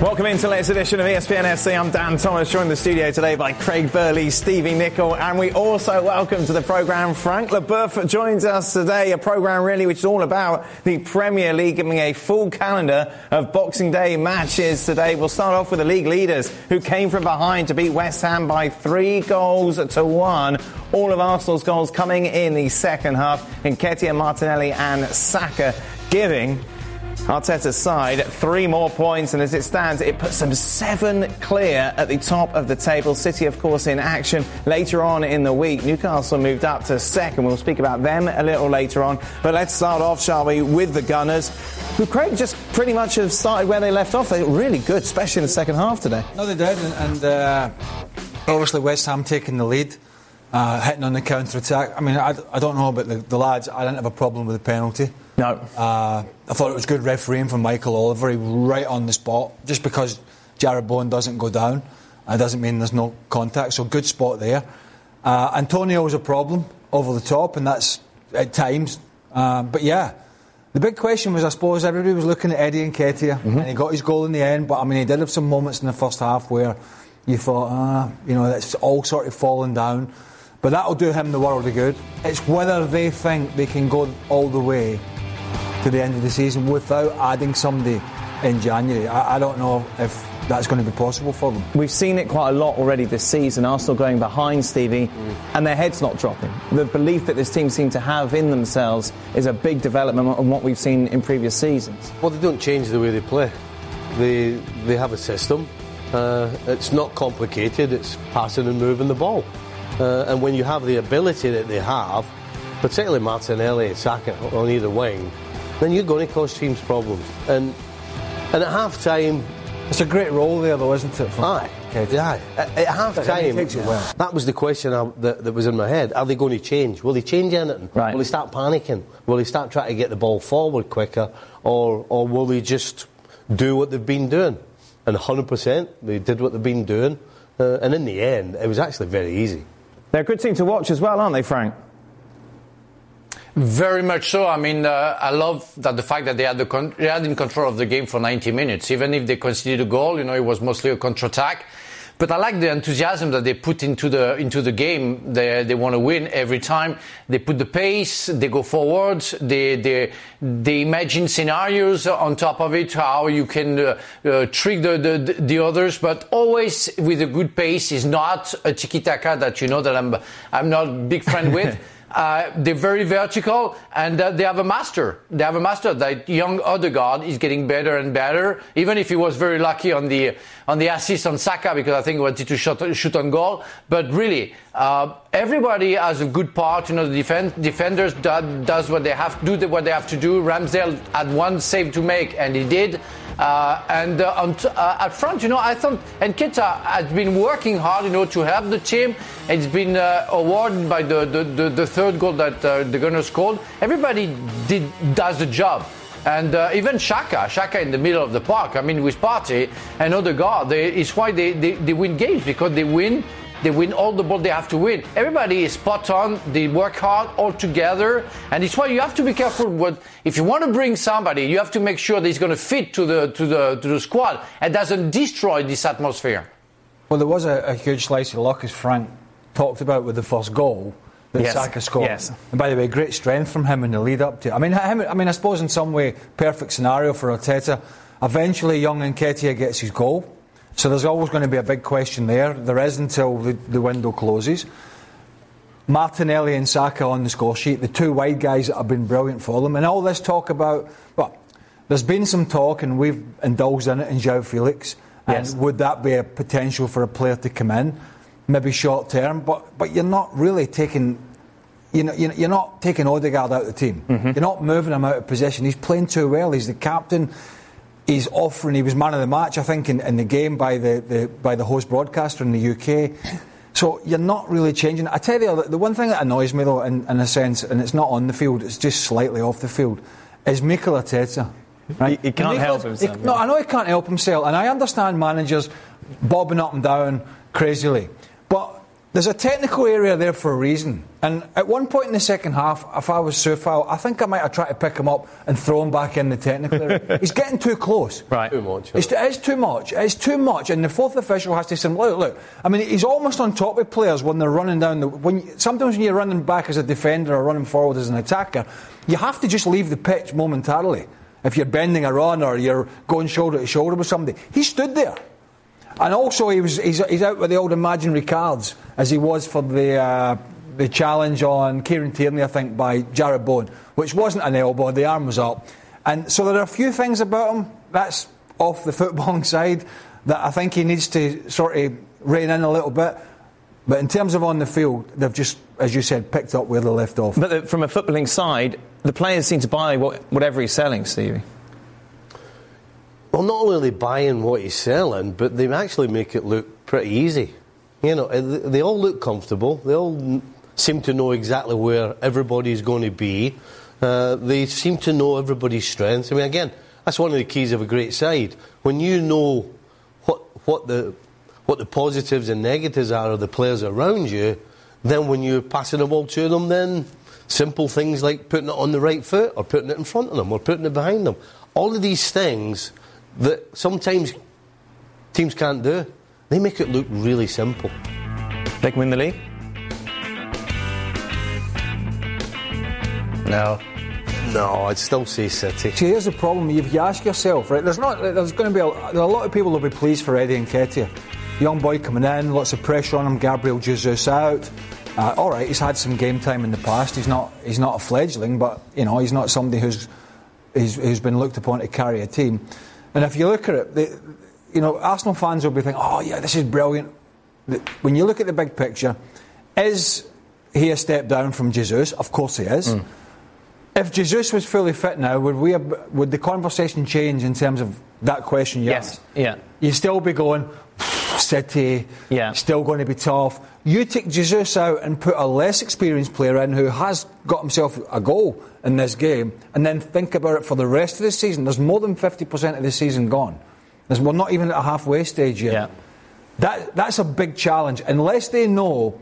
Welcome into the latest edition of ESPN FC. I'm Dan Thomas, joined in the studio today by Craig Burley, Stevie Nicol, and we also welcome to the programme Frank Leboeuf joins us today. A programme really which is all about the Premier League, giving a full calendar of Boxing Day matches today. We'll start off with the league leaders who came from behind to beat West Ham by three goals to one. All of Arsenal's goals coming in the second half. Nketiah, Martinelli, and Saka giving Arteta's side three more points, and as it stands, it puts them seven clear at the top of the table. City, of course, in action later on in the week. Newcastle moved up to second. We'll speak about them a little later on. But let's start off, shall we, with the Gunners, who Craig just pretty much have started where they left off. They're really good, especially in the second half today. No, they did, and, and uh, obviously West Ham taking the lead. Uh, hitting on the counter attack. I mean, I, I don't know about the, the lads. I didn't have a problem with the penalty. No. Uh, I thought it was good refereeing from Michael Oliver, right on the spot. Just because Jarrod Bowen doesn't go down, it doesn't mean there's no contact. So good spot there. Uh, Antonio was a problem over the top, and that's at times. Uh, but yeah, the big question was, I suppose, everybody was looking at Eddie Nketiah, mm-hmm. and he got his goal in the end. But I mean, he did have some moments in the first half where you thought, ah, you know, that's all sort of falling down. But that'll do him the world of good. It's whether they think they can go all the way to the end of the season without adding somebody in January. I, I don't know if that's going to be possible for them. We've seen it quite a lot already this season. Arsenal going behind Stevie, mm. and their heads not dropping. The belief that this team seem to have in themselves is a big development on what we've seen in previous seasons. Well, they don't change the way they play. They they have a system. Uh, it's not complicated. It's passing and moving the ball. Uh, and when you have the ability that they have, particularly Martinelli and Saka on either wing, then you're going to cause teams problems. And and at half time. It's a great role there, though, isn't it? Aye. Aye. At, at half time, well. that was the question I, that, that, was in my head. Are they going to change? Will they change anything? Right. Will they start panicking? Will they start trying to get the ball forward quicker? Or, or will they just do what they've been doing? And 100%, they did what they've been doing. Uh, and in the end, it was actually very easy. They're a good team to watch as well, aren't they, Frank? Very much so. I mean, uh, I love that the fact that they had, the con- they had in control of the game for 90 minutes. Even if they conceded a goal, you know, it was mostly a counter-attack. But I like the enthusiasm that they put into the into the game. They they want to win every time. They put the pace. They go forward. They they they imagine scenarios on top of it how you can uh, uh, trick the, the the others, but always with a good pace. Is not a tiki taka that you know that I'm I'm not big friend with. Uh, they're very vertical, and uh, they have a master. They have a master. That young Odegaard is getting better and better. Even if he was very lucky on the on the assist on Saka, because I think he wanted to shoot, shoot on goal. But really, uh, everybody has a good part. You know, the defend, defenders do, does what they have do what they have to do. Ramsdale had one save to make, and he did. Uh, and uh, t- uh, at front, you know, I thought Nketiah has been working hard, you know, to help the team. It's been uh, awarded by the, the, the, the, third goal that uh, the Gunners scored. Everybody did does the job. And uh, even Xhaka, Xhaka in the middle of the park, I mean, with Partey and Odegaard, it's why they, they, they win games, because they win they win all the ball they have to win. Everybody is spot on. They work hard all together, and it's why you have to be careful. What if you want to bring somebody, you have to make sure that he's going to fit to the to the to the squad and doesn't destroy this atmosphere. Well, there was a, a huge slice of luck, as Frank talked about with the first goal that yes. Saka scored. Yes. And by the way, great strength from him in the lead up to. It. I mean, him, I mean, I suppose in some way, perfect scenario for Arteta. Eventually, young Nketiah gets his goal. So there's always going to be a big question there. There is until the, the window closes. Martinelli and Saka on the score sheet, the two wide guys that have been brilliant for them, and all this talk about, well, there's been some talk, and we've indulged in it in João Felix. Yes. And would that be a potential for a player to come in, maybe short term? But but you're not really taking you know, you're not taking Odegaard out of the team. Mm-hmm. You're not moving him out of position. He's playing too well. He's the captain. He's offering. He was man of the match, I think, in, in the game by the, the by the host broadcaster in the UK. So you're not really changing. I tell you, the one thing that annoys me though, in, in a sense, and it's not on the field, it's just slightly off the field, is Mikel Arteta. Right? He, he can't help himself. He, no, I know he can't help himself, and I understand managers bobbing up and down crazily, but there's a technical area there for a reason. And at one point in the second half, if I was Soufal, I think I might have tried to pick him up and throw him back in the technical area. He's getting too close. Right. Too much. It's, it's, too much. It's too much. And the fourth official has to say, look, look. I mean, he's almost on top of players when they're running down the. When Sometimes when you're running back as a defender or running forward as an attacker, you have to just leave the pitch momentarily. If you're bending a run or you're going shoulder to shoulder with somebody. He stood there. And also, he was, he's, he's out with the old imaginary cards, as he was for the, uh, the challenge on Kieran Tierney, I think, by Jarrod Bowen, which wasn't an elbow, the arm was up. And so there are a few things about him that's off the footballing side that I think he needs to sort of rein in a little bit. But in terms of on the field, they've just, as you said, picked up where they left off. But the, from a footballing side, the players seem to buy what, whatever he's selling, Stevie. Well, not only are they buying what he's selling, but they actually make it look pretty easy. You know, they all look comfortable. They all seem to know exactly where everybody's going to be. Uh, they seem to know everybody's strengths. I mean, again, that's one of the keys of a great side. When you know what what the what the positives and negatives are of the players around you, then when you're passing the ball to them, then simple things like putting it on the right foot or putting it in front of them or putting it behind them. All of these things that sometimes teams can't do. They make it look really simple. They can win the league? No. No, I'd still say City. See, here's the problem. If you ask yourself, right, there's not, there's going to be a, there are a lot of people who'll be pleased for Eddie and Nketiah. Young boy coming in, lots of pressure on him. Gabriel Jesus out. Uh, all right, he's had some game time in the past. He's not, he's not a fledgling, but you know, he's not somebody who's, who's, who's been looked upon to carry a team. And if you look at it, the, you know, Arsenal fans will be thinking, oh, yeah, this is brilliant. When you look at the big picture, is he a step down from Jesus? Of course he is. Mm. If Jesus was fully fit now, would we have, would the conversation change in terms of that question? Yes. Yeah. You'd still be going, City, yeah. still going to be tough. You take Jesus out and put a less experienced player in who has got himself a goal in this game, and then think about it for the rest of the season. There's more than 50% of the season gone. There's, we're not even at a halfway stage yet. Yeah. That, that's a big challenge. Unless they know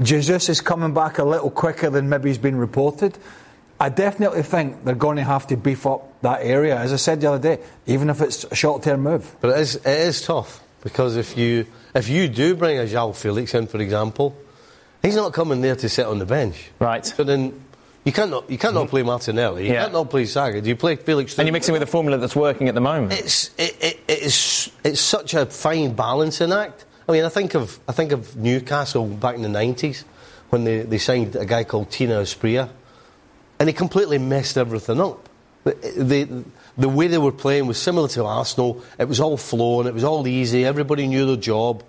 Jesus is coming back a little quicker than maybe he's been reported, I definitely think they're going to have to beef up that area. As I said the other day, even if it's a short term move. But it is, it is tough because if you if you do bring a João Felix in, for example, he's not coming there to sit on the bench. Right. So then you can't not, you can't not mm-hmm. play Martinelli. You yeah. can't not play Saka. Do you play Felix? And you're mixing with a formula that's working at the moment. It's it, it, it's it's such a fine balancing act. I mean, I think of I think of Newcastle back in the nineties when they, they signed a guy called Tino Asprilla, and he completely messed everything up. The, the, the way they were playing was similar to Arsenal. It was all flowing, it was all easy, everybody knew their job.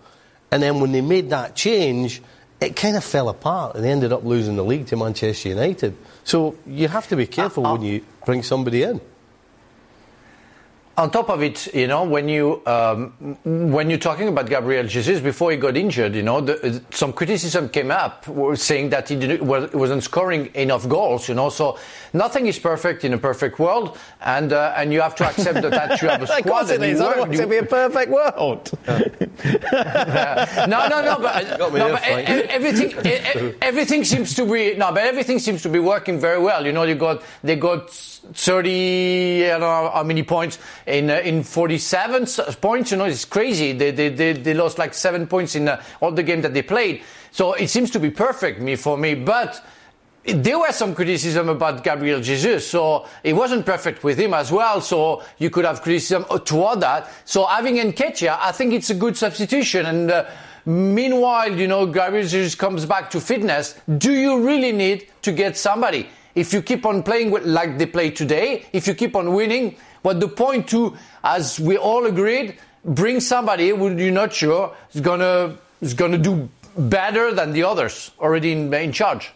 And then when they made that change, it kind of fell apart and they ended up losing the league to Manchester United. So you have to be careful uh, when you bring somebody in on top of it, you know, when you um, when you're talking about Gabriel Jesus before he got injured, you know, the, some criticism came up saying that he didn't, wasn't scoring enough goals, you know. So nothing is perfect in a perfect world, and uh, and you have to accept that that you have a squad. of course it is. I want it to be a perfect world. no, no, no, but, no, but everything everything seems to be no, but everything seems to be working very well. You know, you got they got 30, I don't know how many points in uh, in 47 points. You know, it's crazy. They, they, they, they lost like seven points in uh, all the games that they played. So it seems to be perfect me for me. But there was some criticism about Gabriel Jesus, so it wasn't perfect with him as well. So you could have criticism toward that. So having Nketiah, I think it's a good substitution. And uh, meanwhile, you know, Gabriel Jesus comes back to fitness. Do you really need to get somebody? If you keep on playing like they play today, if you keep on winning, what the point to, as we all agreed, bring somebody who you're not sure is gonna is gonna do better than the others already in, in charge.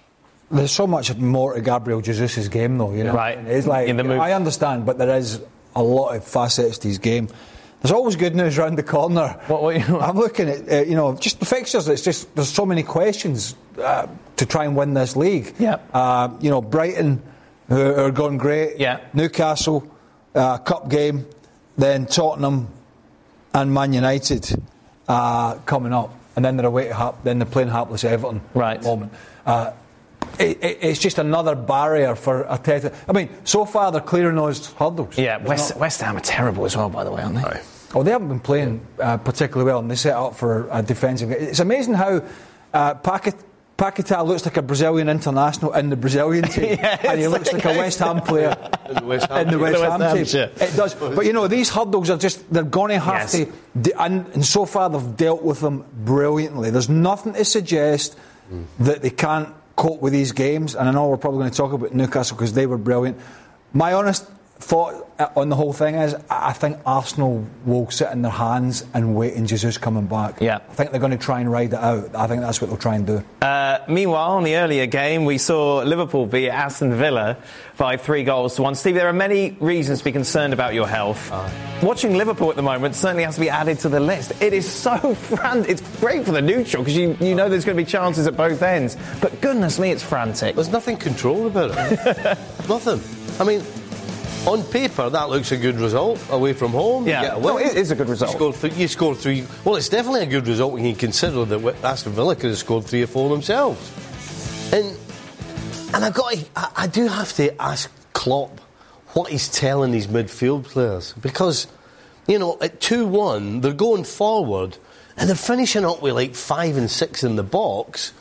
There's so much more to Gabriel Jesus' game, though. You know, Right. It's like In the move- I understand, but there is a lot of facets to his game. There's always good news round the corner. What- what you- I'm looking at, uh, you know, just the fixtures. It's just there's so many questions uh, to try and win this league. Yeah. Uh, you know, Brighton who are going great. Yeah. Newcastle, uh, cup game, then Tottenham and Man United uh, coming up, and then they're away to Hap, then they're playing hapless Everton. Right. At the moment. Uh, it, it, it's just another barrier for Arteta. I mean, so far they're clearing those hurdles. Yeah, West, not- West Ham are terrible as well, by the way, aren't they? Oh, they haven't been playing uh, particularly well, and they set up for a defensive. It's amazing how uh, Paquet- Paquetá looks like a Brazilian international in the Brazilian team, Yeah, and he looks like a West Ham player In the West Ham the team. West Ham Ham team. It does, but you know these hurdles are just—they're going to have Yes. to, de- and, and so far they've dealt with them brilliantly. There's nothing to suggest hmm. that they can't cope with these games, and I know we're probably going to talk about Newcastle because they were brilliant. My honest thought uh, on the whole thing is I I think Arsenal will sit in their hands and wait in Jesus coming back. Yeah. I think they're going to try and ride it out. I think that's what they'll try and do. Uh, meanwhile, in the earlier game, we saw Liverpool beat Aston Villa by three goals to one. Steve, there are many reasons to be concerned about your health. Watching Liverpool at the moment certainly has to be added to the list. It is so frantic. It's great for the neutral because you, you know there's going to be chances at both ends. But goodness me, it's frantic. There's nothing controlled about it. nothing. I mean, on paper, that looks a good result away from home. Yeah. You No, it is a good result. You score, three, you score three. Well, it's definitely a good result when you consider that Aston Villa could have scored three or four themselves. And and I got I, I do have to ask Klopp what he's telling these midfield players because you know at two one they're going forward and they're finishing up with like five and six in the box,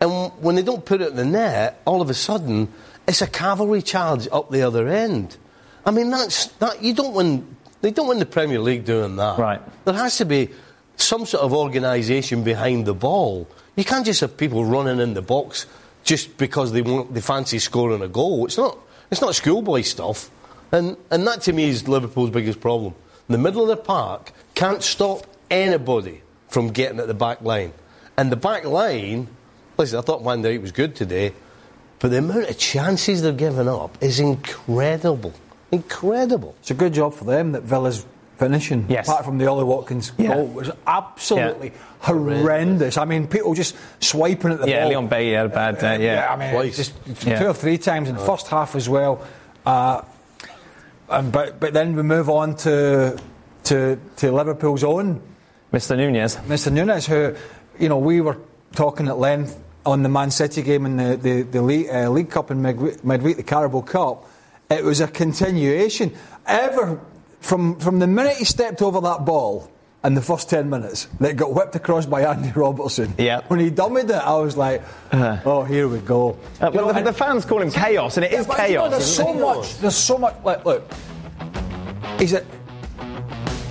and when they don't put it in the net, all of a sudden it's a cavalry charge up the other end. I mean that's that you don't win. They don't win the Premier League doing that. Right. There has to be some sort of organisation behind the ball. You can't just have people running in the box just because they want they fancy scoring a goal. It's not it's not schoolboy stuff. And and that to me is Liverpool's biggest problem. The middle of the park can't stop anybody from getting at the back line. And the back line, listen, I thought Van Dijk was good today, but the amount of chances they're giving up is incredible. Incredible. It's a good job for them that Villa's finishing. Yes. Apart from the Ollie Watkins Yeah. goal, was absolutely horrendous. I mean, people just swiping at the Yeah, ball. Yeah, Leon Bailey had a bad day. Yeah. I mean, Twice. just Yeah. two or three times in the first half as well. Uh, and but but then we move on to to to Liverpool's own Mr. Nunez. Mr. Nunez, who, you know, we were talking at length on the Man City game in the, the, the League, uh, League Cup in midweek, midweek, the Carabao Cup. It was a continuation. Ever, from, from the minute he stepped over that ball in the first 10 minutes, that got whipped across by Andy Robertson. Yeah. When he dummied it, I was like, oh, here we go. Uh, know, well, the, the fans call him chaos, and it is but, you know, chaos. there's so much. There's so much. Like, look, he's a.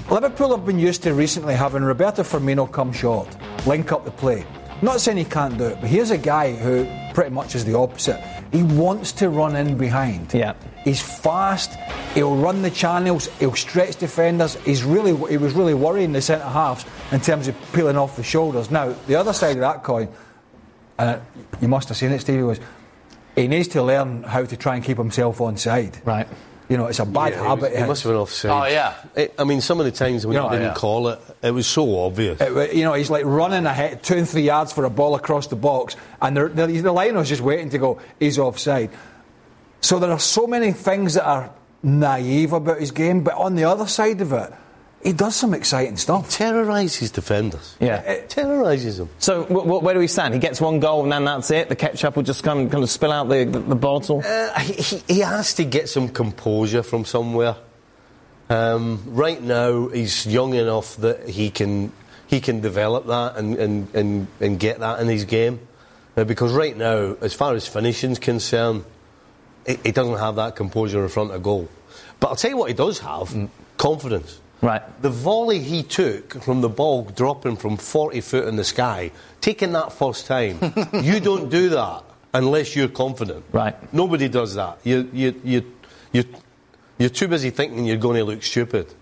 Liverpool have been used to recently having Roberto Firmino come short, link up the play. Not saying he can't do it, but here's a guy who pretty much is the opposite. He wants to run in behind. Yeah. He's fast. He'll run the channels. He'll stretch defenders. He's really he was really worrying the centre halves in terms of peeling off the shoulders. Now the other side of that coin, and you must have seen it, Stevie, was he needs to learn how to try and keep himself on side. Right. You know, it's a bad Yeah, he habit. was- He must have been offside. Oh, yeah. It- I mean, some of the times when Yeah, he oh, didn't yeah. call it, it was so obvious. It you know, he's like running ahead, two and three yards for a ball across the box, and the, the, the line was just waiting to go, he's offside. So there are so many things that are naive about his game, but on the other side of it, he does some exciting stuff. Terrorises defenders. Yeah. It terrorises them. So w- w- where do we stand? He gets one goal and then that's it. The ketchup will just come kind of spill out the, the, the bottle. Uh, he, he- he has to get some composure from somewhere. Um, right now, he's young enough that he can he can develop that and, and, and, and get that in his game. Uh, because right now, as far as finishing's concerned, he, doesn't have that composure in front of goal. But I'll tell you what he does have: mm. confidence. Right. The volley he took from the ball dropping from 40 foot in the sky, taking that first time, you don't do that unless you're confident. Right. Nobody does that. You, you, you, you, you're too busy thinking you're going to look stupid.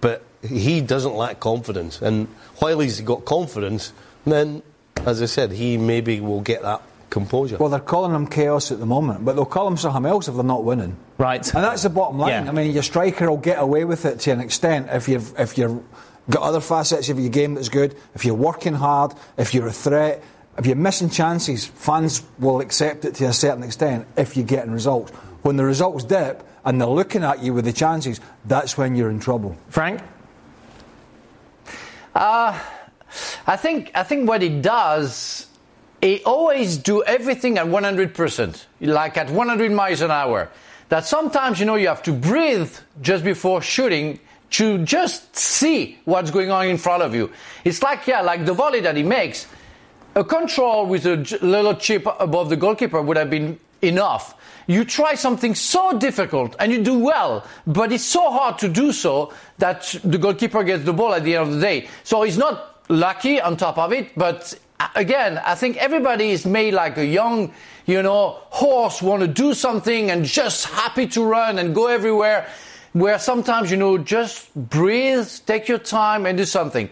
But he doesn't lack confidence. And while he's got confidence, then, as I said, he maybe will get that composure. Well, they're calling them chaos at the moment, but they'll call them something else if they're not winning. Right. And that's the bottom line. Yeah. I mean, your striker will get away with it to an extent if you've if you're got other facets of your game that's good. If you're working hard, if you're a threat, if you're missing chances, fans will accept it to a certain extent if you're getting results. When the results dip and they're looking at you with the chances, that's when you're in trouble. Frank? Uh, I think I think what it does, it always do everything at 100%, like at 100 miles an hour. That sometimes you know you have to breathe just before shooting to just see what's going on in front of you. It's like yeah, like the volley that he makes. A control with a little chip above the goalkeeper would have been enough. You try something so difficult and you do well, but it's so hard to do so that the goalkeeper gets the ball at the end of the day. So he's not lucky on top of it, but again, I think everybody is made like a young, you know, horse, want to do something and just happy to run and go everywhere. Where sometimes, you know, just breathe, take your time and do something.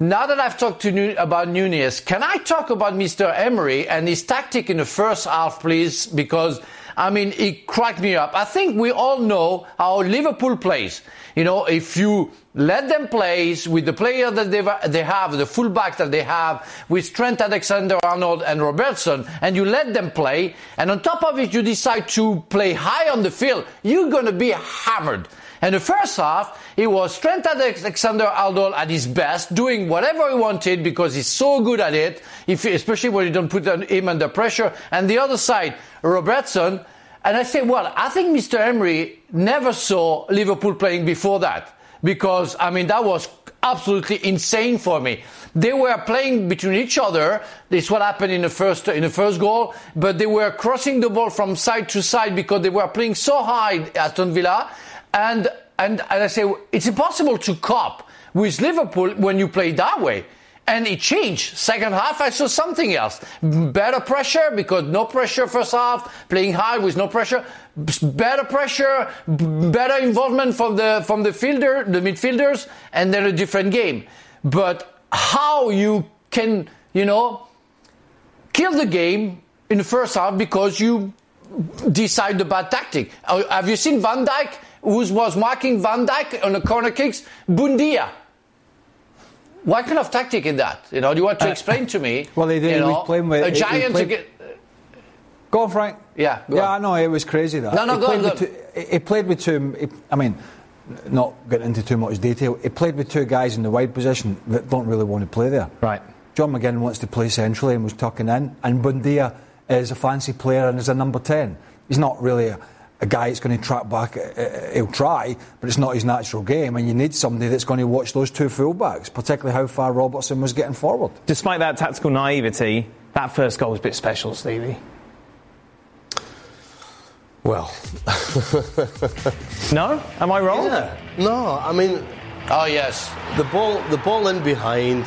Now that I've talked to about Nunez, can I talk about Mr. Emery and his tactic in the first half, please? Because I mean, it cracked me up. I think we all know how Liverpool plays. You know, if you let them play with the player that they have, the fullback that they have, with Trent Alexander-Arnold and Robertson, and you let them play, and on top of it, you decide to play high on the field, you're going to be hammered. And the first half, it was Trent Alexander-Arnold at his best, doing whatever he wanted because he's so good at it, if, especially when you don't put him under pressure. And the other side, Robertson. And I say, well, I think Mr. Emery never saw Liverpool playing before that because, I mean, that was absolutely insane for me. They were playing between each other. This is what happened in the first in the first goal. But they were crossing the ball from side to side because they were playing so high, Aston Villa. And and, and I say it's impossible to cop with Liverpool when you play that way. And it changed. Second half, I saw something else. Better pressure because no pressure first half, playing high with no pressure. Better pressure, better involvement from the from the fielder, the midfielders, and then a different game. But how you can, you know, kill the game in the first half because you decide the bad tactic. Uh, Have you seen Van Dijk, who was marking Van Dijk on the corner kicks? Buendía. What kind of tactic is that? You know, do you want to explain to me? Uh, Well, he did- You know, playing with- a giant. played- to get, Go on, Frank. Yeah, go yeah, on. I know it was crazy that. No, no, he go played on, with two, he- He played with two. he- I mean, not getting into too much detail. He played with two guys in the wide position that don't really want to play there. Right. John McGinn wants to play centrally and was tucking in, and Buendía is a fancy player and is a number ten. He's not really a, a guy that's going to track back. Uh, uh, he'll try, but it's not his natural game, and you need somebody that's going to watch those two fullbacks, particularly how far Robertson was getting forward. Despite that tactical naivety, that first goal was a bit special, Stevie. Well, No? Am I wrong? yeah. No, I mean, oh yes, the ball, the ball in behind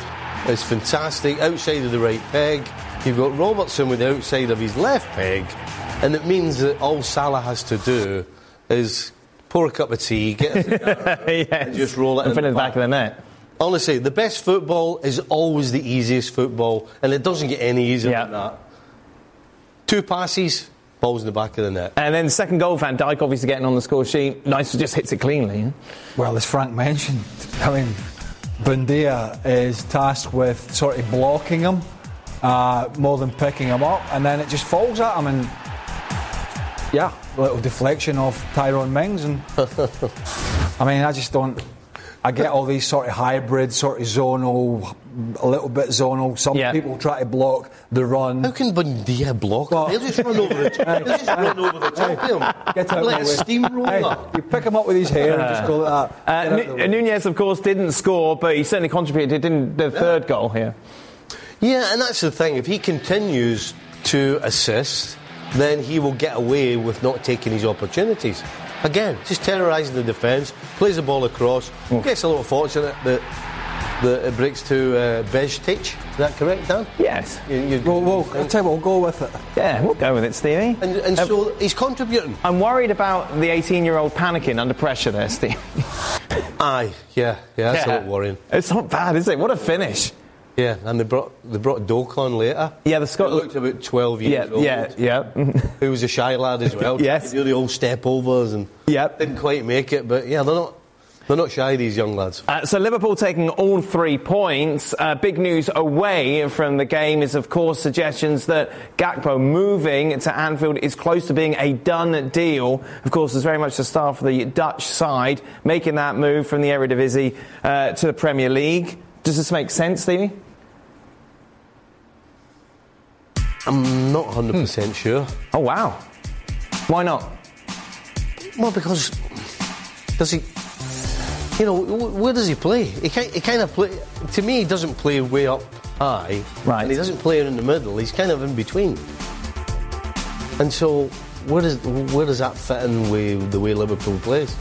is fantastic. Outside of the right peg, you've got Robertson with the outside of his left peg, and it means that all Salah has to do is pour a cup of tea, get a cigar, yes. and just roll it And in put it in the the back of the net. Honestly, the best football is always the easiest football, and it doesn't get any easier Yeah. than that. Two passes, balls in the back of the net. And then the second goal, Van Dijk obviously getting on the score sheet. Nice just hits it cleanly. Well, as Frank mentioned, I mean, Buendía is tasked with sort of blocking him uh, more than picking him up, and then it just falls at him, and yeah, a little deflection of Tyrone Mings, and I mean, I just don't. I get all these sort of hybrid, sort of zonal, a little bit zonal. Some Yeah. people try to block the run. How can Buendía block? Well- They'll just run over the top. They'll just run over the top of him. Get out like my a steamroller. Hey, you pick him up with his hair and just go like that. Uh, Get out the way. Nu- Nunez, of course, didn't score, but he certainly contributed in the third goal here. Yeah, and that's the thing. If he continues to assist, then he will get away with not taking his opportunities. Again, just terrorising the defence, plays the ball across, gets a little fortunate that, that it breaks to uh, Beztic. Is that correct, Dan? Yes. You- you- Well, well, I'll tell you what, we'll go with it. Yeah, we'll go with it, Stevie. and and Uh, so he's contributing. I'm worried about the 18 year old panicking under pressure there, Steve. Aye, yeah, yeah, that's a Yeah. lot worrying. It's not bad, is it? What a finish. Yeah, and they brought they brought Doak on later. Yeah, the He Scot- looked about 12 Yeah, years old. yeah, yeah. He was a shy lad as well. Yes. He do the old step overs and Yep. didn't quite make it, but yeah, they're not they're not shy these young lads. Uh, so Liverpool taking all three points. Uh, big news away from the game is, of course, suggestions that Gakpo moving to Anfield is close to being a done deal. Of course, there's very much the start for the Dutch side making that move from the Eredivisie uh, to the Premier League. Does this make sense, Stevie? I'm not 100% hmm. sure. Oh wow! Why not? Well, because does he? You know, where does he play? He kind, he kind of play. To me, he doesn't play way up high, Right. And he doesn't play in the middle. He's kind of in between. And so, where does where does that fit in with the way Liverpool plays?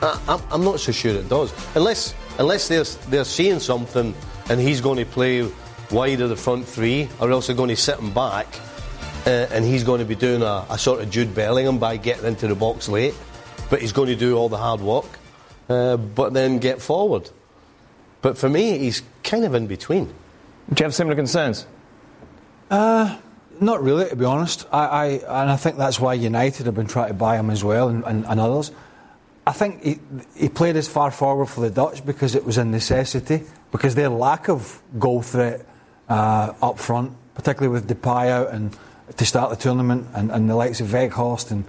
I, I'm, I'm not so sure it does, unless unless they're they're seeing something and he's going to play wide of the front three, or else they're going to sit him back, uh, and he's going to be doing a, a sort of Jude Bellingham by getting into the box late, but he's going to do all the hard work, uh, but then get forward. But for me, he's kind of in between. Do you have similar concerns? Not really, to be honest. I, I and I think that's why United have been trying to buy him as well, and, and, and others. I think he, he played as far forward for the Dutch because it was a necessity, because their lack of goal threat uh, up front, particularly with Depay out and to start the tournament, and, and the likes of Weghorst and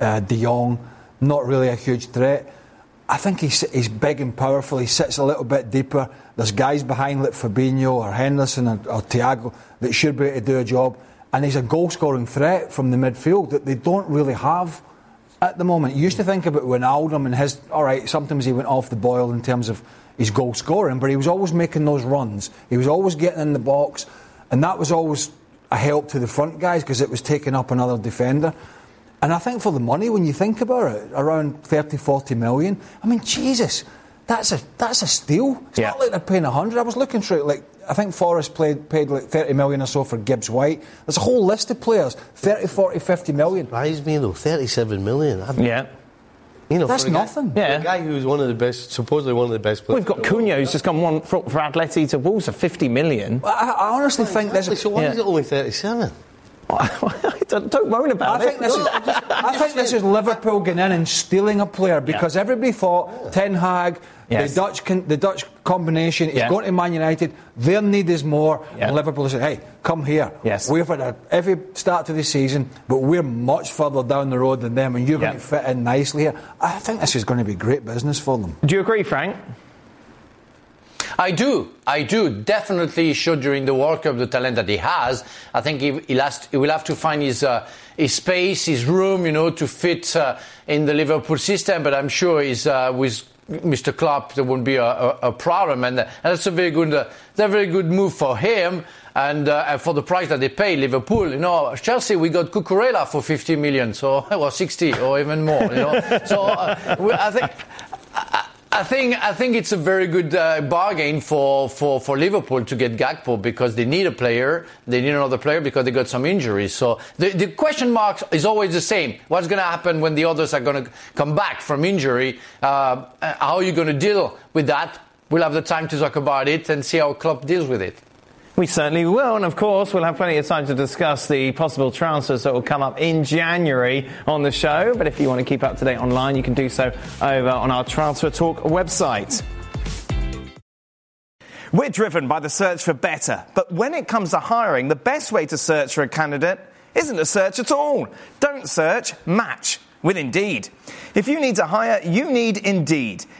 uh, De Jong, not really a huge threat. I think he's, he's big and powerful. He sits a little bit deeper. There's guys behind like Fabinho or Henderson or, or Thiago that should be able to do a job. And he's a goal scoring threat from the midfield that they don't really have at the moment. You used to think about Wijnaldum and his, all right, sometimes he went off the boil in terms of his goal scoring, but he was always making those runs. He was always getting in the box, and that was always a help to the front guys because it was taking up another defender. And I think for the money, when you think about it, around 30, 40 million, I mean, Jesus, that's a, that's a steal. It's Yeah. not like they're paying 100. I was looking through it, like, I think Forrest played, paid like 30 million or so for Gibbs White. There's a whole list of players 30, 40, 50 million. Surprised me though, 37 million. I've- Yeah. You know, That's for a guy- nothing. for Yeah. A guy who's one of the best, supposedly one of the best players. We've got oh, Cunha who's just gone one for, for Atleti to Wolves for 50 million. I, I honestly think there's a. So why Yeah. is it only 37? don't, don't moan about I it. think this is. I think this is Liverpool getting in and stealing a player because everybody thought Ten Hag, Yes. the Dutch, con, the Dutch combination is Yeah. going to Man United. Their need is more, Yeah. and Liverpool said, "Hey, come here. Yes. We've had a every start to the season, but we're much further down the road than them, and you're Yeah. going to fit in nicely here." I think this is going to be great business for them. Do you agree, Frank? I do. I do. Definitely he showed during the World Cup the talent that he has. I think he, he'll he will have to find his, uh, his space, his room, you know, to fit uh, in the Liverpool system. But I'm sure he's, uh, with Mr. Klopp, there won't be a, a, a problem. And, uh, and that's a very good, uh, that's a very good move for him. And, uh, and for the price that they pay, Liverpool, you know, Chelsea, we got Cucurella for 50 million, so, or 60, or even more, you know. so uh, we- I think. I, think I think it's a very good uh, bargain for, for, for Liverpool to get Gakpo because they need a player, they need another player because they got some injuries. So the, the question mark is always the same: What's going to happen when the others are going to come back from injury? Uh, how are you going to deal with that? We'll have the time to talk about it and see how Klopp deals with it. We certainly will, and of course, we'll have plenty of time to discuss the possible transfers that will come up in January on the show. But if you want to keep up to date online, you can do so over on our Transfer Talk website. We're driven by the search for better, but when it comes to hiring, the best way to search for a candidate isn't a search at all. Don't search, match with Indeed. If you need to hire, you need Indeed.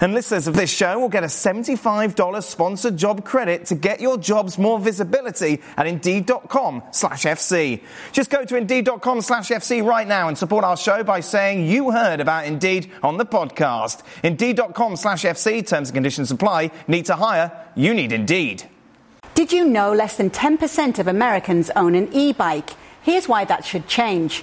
And listeners of this show will get a $75 sponsored job credit to get your jobs more visibility at Indeed.com slash FC. Just go to Indeed.com slash FC right now and support our show by saying you heard about Indeed on the podcast. Indeed.com slash FC, terms and conditions apply. Need to hire? You need Indeed. Did you know less than 10% of Americans own an e bike? here's why that should change.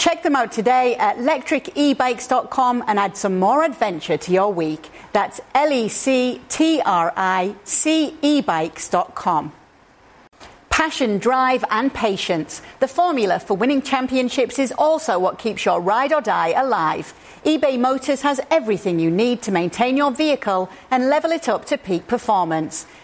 Check them out today at lectricebikes.com and add some more adventure to your week. That's L E C T R I C E bikes.com. Passion, drive, and patience. The formula for winning championships is also what keeps your ride or die alive. eBay Motors has everything you need to maintain your vehicle and level it up to peak performance.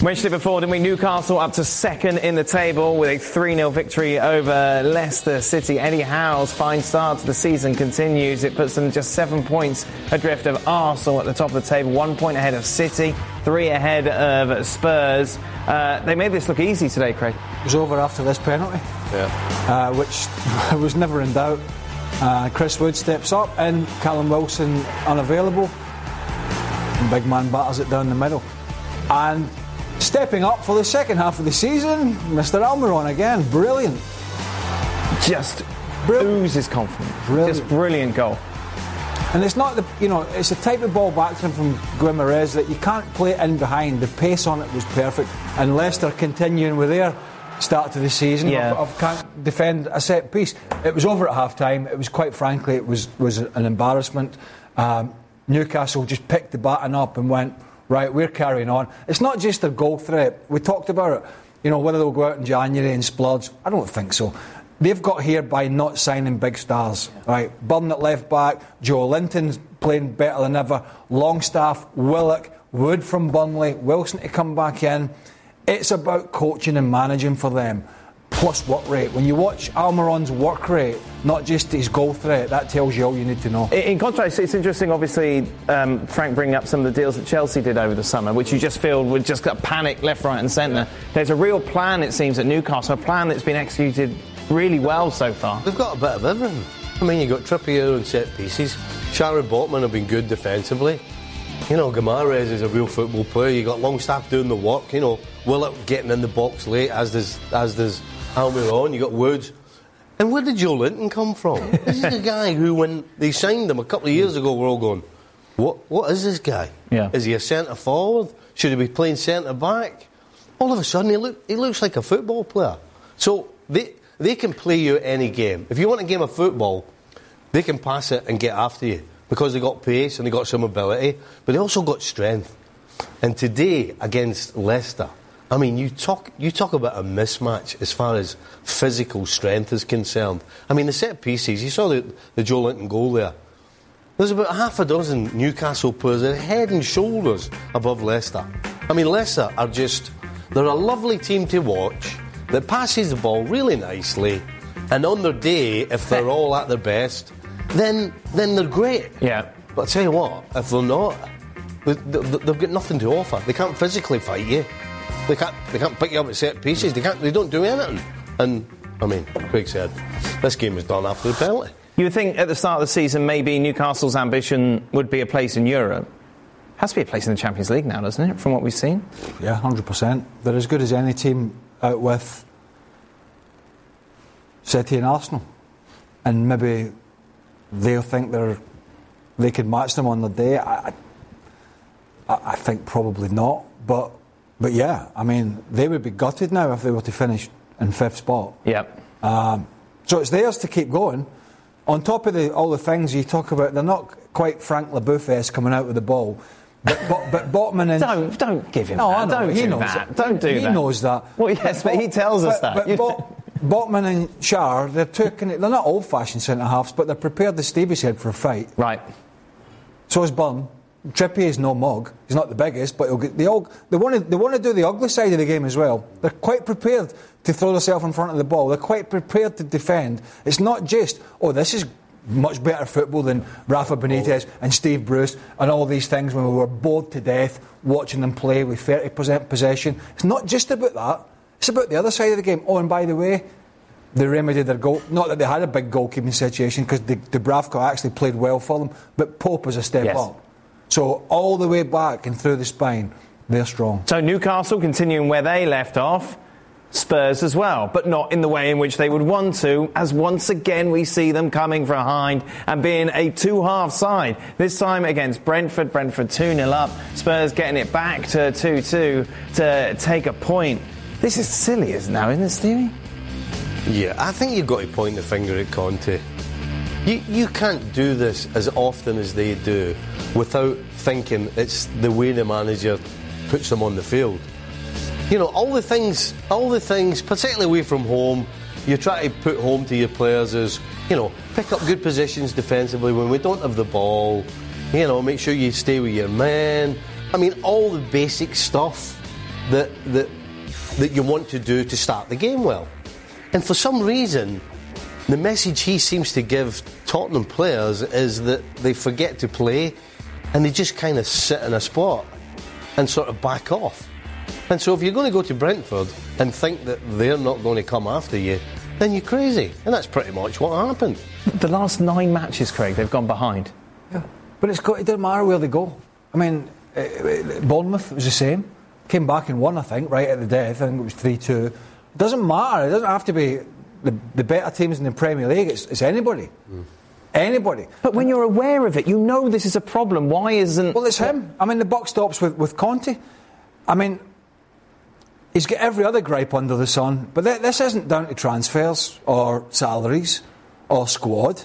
Mentioned it before, didn't we? Newcastle up to second in the table with a 3 0 victory over Leicester City. Eddie Howe's fine start to the season continues. It puts them just seven points adrift of Arsenal at the top of the table, one point ahead of City, three ahead of Spurs. Uh, they made this look easy today, Craig. It was over after this penalty, Yeah. uh, which was never in doubt. Uh, Chris Wood steps up and Callum Wilson unavailable. And big man batters it down the middle. And stepping up for the second half of the season, Mr. Almiron again. Brilliant. Just Brilliant. oozes confidence. Brilliant. Just brilliant goal. And it's not the you know it's a type of ball back to him from Guimarães that you can't play it in behind. The pace on it was perfect, and Leicester continuing with their start to the season Yeah. of, of can't defend a set piece. It was over at half time. It was quite frankly it was was an embarrassment. Um, Newcastle just picked the baton up and went right. We're carrying on. It's not just a goal threat. We talked about it. You know whether they'll go out in January and splurge. I don't think so. They've got here by not signing big stars, right? Burn at left back, Joelinton's playing better than ever, Longstaff, Willock, Wood from Burnley, Wilson to come back in. It's about coaching and managing for them, plus work rate. When you watch Almiron's work rate, not just his goal threat, that tells you all you need to know. In in contrast, it's interesting, obviously, um, Frank bringing up some of the deals that Chelsea did over the summer, which you just feel would just got panic left, right, and centre. There's a real plan, it seems, at Newcastle, a plan that's been executed really well so far. They've got a bit of everything. I mean, you've got Trippier on set pieces. Sharon Botman have been good defensively. You know, Guimarães is a real football player. You've got Longstaff doing the work. You know, Willett getting in the box late, as does, as does Almiron. you got Woods. And where did Joelinton come from? this is a guy who, when they signed him a couple of years ago, we're all going, what, what is this guy? Yeah. Is he a centre forward? Should he be playing centre back? All of a sudden, he, look, he looks like a football player. So they, they can play you any game. If you want a game of football, they can pass it and get after you because they got pace and they got some ability, but they also got strength. And today against Leicester, I mean, you talk you talk about a mismatch as far as physical strength is concerned. I mean, the set pieces. You saw the, the Joelinton goal there. There's about half a dozen Newcastle players that are head and shoulders above Leicester. I mean, Leicester are just, they're a lovely team to watch that passes the ball really nicely. And on their day, if they're all at their best, then, then they're great. Yeah. But I tell you what, if they're not, they, they, they've got nothing to offer. They can't physically fight you. They can't, they can't pick you up at set pieces. They, can't, they don't do anything. And, I mean, Craig said, this game was done after the penalty. You would think at the start of the season maybe Newcastle's ambition would be a place in Europe. Has to be a place in the Champions League now, doesn't it, from what we've seen? Yeah, hundred percent. They're as good as any team out with City and Arsenal, and maybe they'll think they're they could match them on the day. I, I, I think probably not, but but yeah, I mean they would be gutted now if they were to finish in fifth spot. Yep. Um, so it's theirs to keep going. On top of the, all the things you talk about, they're not quite Frank Leboeuf-esque coming out with the ball. But, but, but Botman and Don't don't give him No, that. I. Don't he do knows that. that. Don't do he that. knows that. Well, yes, but he tells us that. But, Bot- Botman and Schär, they're kind of- they're not old-fashioned centre halves, but they're prepared, as Stevie said, for a fight. right. So is Burn. is no mug. He's not the biggest, but he'll get, they all they want to they want to do the ugly side of the game as well. They're quite prepared to throw themselves in front of the ball. They're quite prepared to defend. It's not just oh this is much better football than Rafa Benitez and Steve Bruce and all these things when we were bored to death watching them play with 30% possession. It's not just about that. It's about the other side of the game. Oh, and by the way, they remedied their goal. Not that they had a big goalkeeping situation because Dubravka actually played well for them, but Pope is a step Yes. up. So all the way back and through the spine, they're strong. So Newcastle continuing where they left off. Spurs as well, but not in the way in which they would want to, as once again we see them coming from behind and being a two half side. This time against Brentford, Brentford 2 0 up, Spurs getting it back to 2 2 to take a point. This is silly, isn't it now, isn't it, Stevie? Yeah, I think you've got to point the finger at Conte. You, you can't do this as often as they do without thinking it's the way the manager puts them on the field. You know, all the things, all the things, particularly away from home, you try to put home to your players is, you know, pick up good positions defensively when we don't have the ball. You know, make sure you stay with your men. I mean, all the basic stuff that that that you want to do to start the game well. And for some reason, the message he seems to give Tottenham players is that they forget to play and they just kind of sit in a spot and sort of back off. And so if you're going to go to Brentford and think that they're not going to come after you, then you're crazy. And that's pretty much what happened. The last nine matches, Craig, they've gone behind. Yeah. But it's got, it doesn't matter where they go. I mean, uh, uh, Bournemouth was the same. Came back and won, I think, right at the death. I think it was 3 2. It doesn't matter. It doesn't have to be the, the better teams in the Premier League. It's, it's anybody. Anybody. But when you're aware of it, you know this is a problem. Why isn't. Well, it's him. I mean, the buck stops with, with Conte. I mean, he's got every other gripe under the sun, but th- this isn't down to transfers or salaries or squad.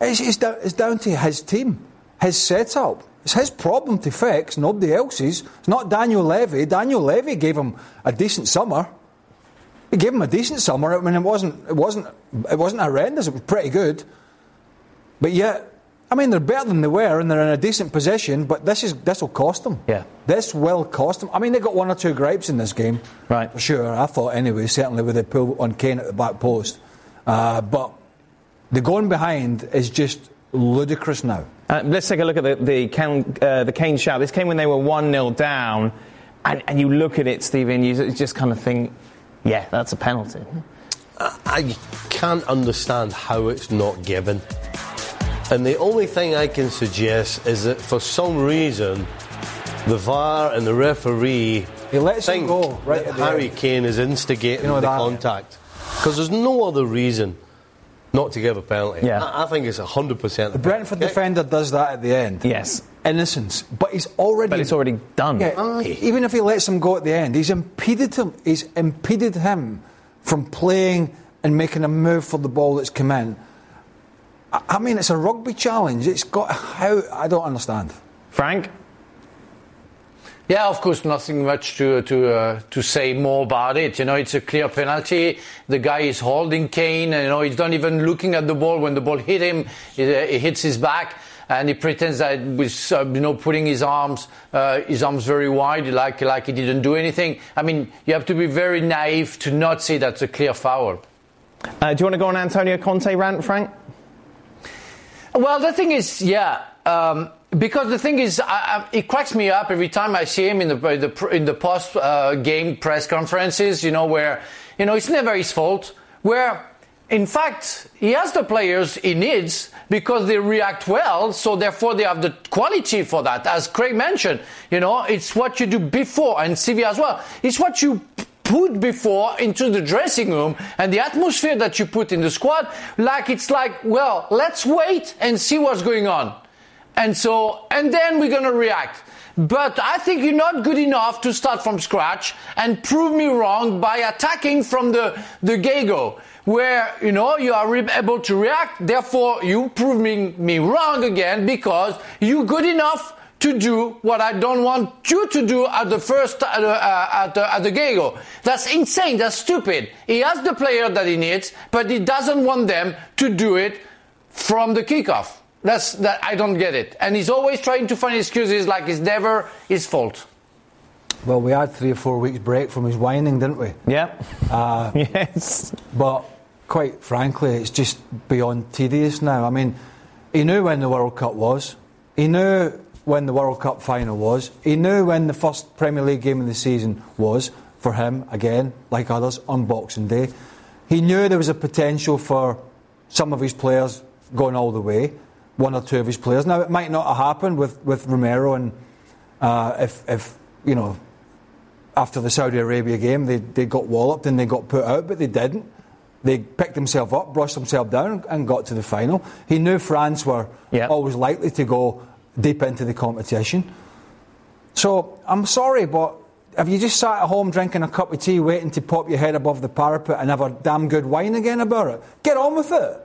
It's, it's, down, it's down to his team, his setup. It's his problem to fix, nobody else's. It's not Daniel Levy. Daniel Levy gave him a decent summer. He gave him a decent summer. I mean, it wasn't, it wasn't, it wasn't horrendous. It was pretty good. But yet, I mean, they're better than they were, and they're in a decent position. But this is this will cost them. Yeah. This will cost them. I mean, they got one or two gripes in this game, Right. For sure. I thought anyway. Certainly with the pull on Kane at the back post, uh, but the going behind is just ludicrous now. Uh, let's take a look at the the Kane, uh, the Kane shout. This came when they were one 0 down, and, and you look at it, Stephen. You just kind of think, yeah, that's a penalty. I can't understand how it's not given. And the only thing I can suggest is that for some reason, the VAR and the referee He lets him go right that at the Harry end. Kane is instigating You know the that. contact. Because there's no other reason not to give a penalty. Yeah. I, I think it's 100% The Brentford defender does that at the end. Yes. Innocence, but he's already. But it's already done. Yeah, Aye. even if he lets him go at the end, he's impeded him. He's impeded him from playing and making a move for the ball that's come in. I, I mean, it's a rugby challenge. It's got how I don't understand. Frank. Yeah, of course, nothing much to to uh, to say more about it. You know, it's a clear penalty. The guy is holding Kane, and you know, he's not even looking at the ball when the ball hit him. It, uh, it hits his back, and he pretends that with uh, you know putting his arms uh, his arms very wide, like like he didn't do anything. I mean, you have to be very naive to not see that's a clear foul. Uh, do you want to go on Antonio Conte rant, Frank? Well, the thing is, yeah, um, because the thing is, I, I, it cracks me up every time I see him in the in the, in the post uh, game press conferences. You know, where you know it's never his fault. Where in fact he has the players he needs because they react well, so therefore they have the quality for that. As Craig mentioned, you know, it's what you do before, and CV as well. It's what you put before into the dressing room and the atmosphere that you put in the squad like it's like well let's wait and see what's going on. And so and then we're going to react. But i think you're not good enough to start from scratch and prove me wrong by attacking from the the get-go where you know you are re- able to react. Therefore you proving me wrong again because you're good enough to do what I don't want you to do at the first at uh, at the, at the get-go. That's insane. That's stupid. He has the player that he needs, but he doesn't want them to do it from the kickoff. That's that I don't get it. And he's always trying to find excuses like it's never his fault. Well, we had three or four weeks break from his whining, didn't we? Yeah. Uh, yes. But quite frankly, it's just beyond tedious now. I mean, he knew when the World Cup was. He knew when the World Cup final was. He knew when the first Premier League game of the season was for him, again, like others, on Boxing Day. He knew there was a potential for some of his players going all the way, one or two of his players. Now, it might not have happened with, with Romero and uh, if, if, you know, after the Saudi Arabia game, they, they got walloped and they got put out, but they didn't. They picked themselves up, brushed themselves down, and got to the final. He knew France were Yep. always likely to go deep into the competition. So I'm sorry, but have you just sat at home drinking a cup of tea, waiting to pop your head above the parapet and have a damn good wine again about it? Get on with it.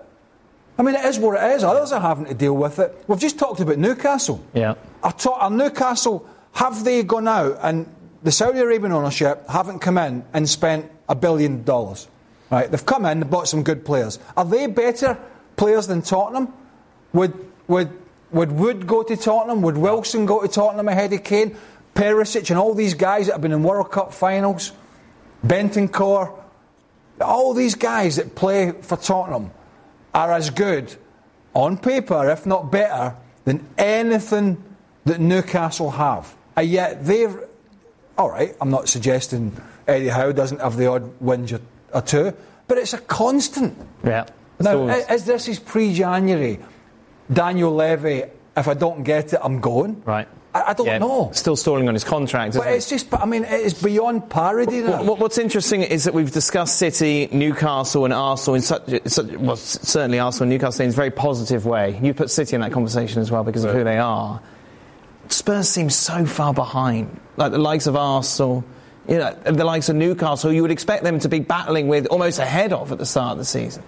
I mean, it is what it is. Others are having to deal with it. We've just talked about Newcastle. Yeah. I talk, are uh, Newcastle, have they gone out and the Saudi Arabian ownership haven't come in and spent a billion dollars? Right? They've come in, they've bought some good players. Are they better players than Tottenham? Would, would, would Wood go to Tottenham? Would Wilson go to Tottenham ahead of Kane? Perisic and all these guys that have been in World Cup finals? Bentancur? All these guys that play for Tottenham are as good on paper, if not better, than anything that Newcastle have. And yet they've. All right, I'm not suggesting Eddie Howe doesn't have the odd whinge or, or two, but it's a constant. Yeah. Now, as this is pre January? Daniel Levy, if I don't get it, I'm going. Right. I, I don't Yeah, know. Still stalling on his contract. But isn't he? it's just, I mean, it's beyond parody now. What, what's interesting is that we've discussed City, Newcastle, and Arsenal in such, such well, certainly Arsenal and Newcastle in a very positive way. You put City in that conversation as well because of who they are. Spurs seem so far behind, like the likes of Arsenal, you know, the likes of Newcastle. You would expect them to be battling with almost ahead of at the start of the season.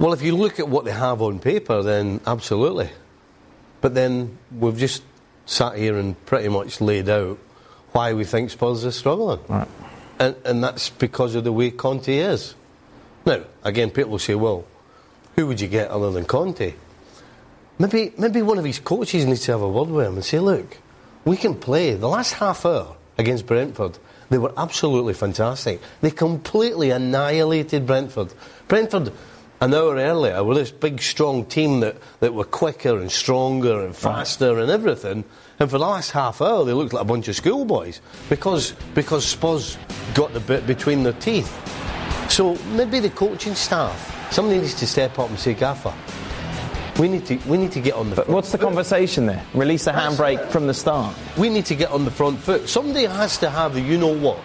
Well, if you look at what they have on paper, then absolutely. But then we've just sat here and pretty much laid out why we think Spurs are struggling. Right. And, and that's because of the way Conte is. Now, again, people will say, well, who would you get other than Conte? Maybe, maybe one of his coaches needs to have a word with him and say, look, we can play. The last half hour against Brentford, they were absolutely fantastic. They completely annihilated Brentford. Brentford, an hour earlier, were this big, strong team that, that were quicker and stronger and faster and everything. And for the last half hour, they looked like a bunch of schoolboys because, because Spurs got the bit between their teeth. So maybe the coaching staff, somebody needs to step up and say, Gaffer, we need to, we need to get on the But front what's the foot." conversation there? Release the handbrake from the start. We need to get on the front foot. Somebody has to have the you know what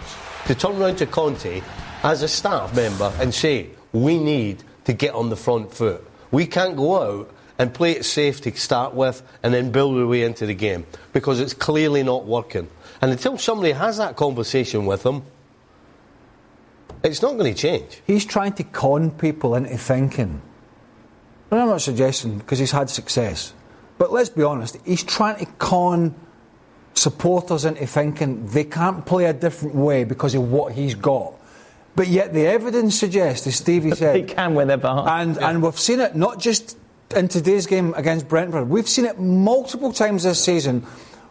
to turn around to Conte as a staff member and say, we need to get on the front foot. We can't go out and play it safe to start with and then build our way into the game because it's clearly not working. And until somebody has that conversation with them, it's not going to change. He's trying to con people into thinking. And I'm not suggesting because he's had success, but let's be honest, he's trying to con supporters into thinking they can't play a different way because of what he's got. But yet the evidence suggests, as Stevie said, They can when they're behind. and and we've seen it not just in today's game against Brentford. We've seen it multiple times this season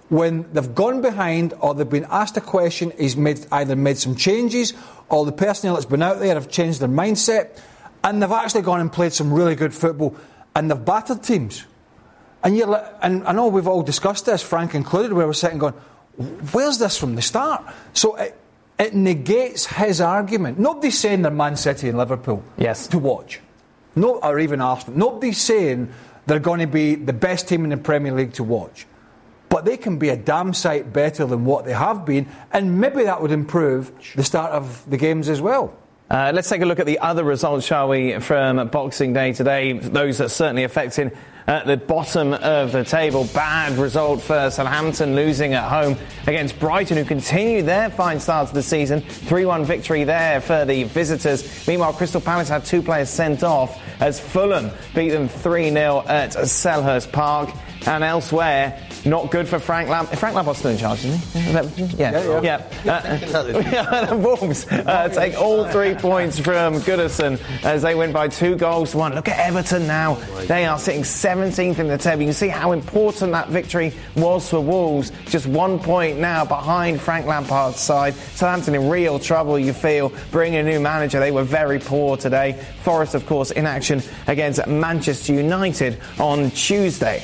when they've gone behind or they've been asked a question. He's made either made some changes or the personnel that's been out there have changed their mindset, and they've actually gone and played some really good football, and they've battered teams. And you're like, and I know we've all discussed this, Frank included, where we're sitting going, where's this from the start? So it, it negates his argument. Nobody's saying they're Man City and Liverpool Yes. to watch. No, or even Arsenal. Nobody's saying they're going to be the best team in the Premier League to watch. But they can be a damn sight better than what they have been, and maybe that would improve the start of the games as well. Uh, let's take a look at the other results, shall we, from Boxing Day today. Those that certainly affecting at the bottom of the table. Bad result for Southampton, losing at home against Brighton, who continue their fine start to the season. 3 1 victory there for the visitors. Meanwhile, Crystal Palace had two players sent off as Fulham beat them 3 0 at Selhurst Park. And elsewhere, Not good for Frank Lamp. Frank Lampard's still in charge, isn't he? Yeah, yeah. yeah. Uh, the Wolves uh, take all three points from Goodison as they win by two goals to one. Look at Everton now. They are sitting 17th in the table. You can see how important that victory was for Wolves. Just one point now behind Frank Lampard's side. Southampton in real trouble, you feel, bringing a new manager. They were very poor today. Forest, of course, in action against Manchester United on Tuesday.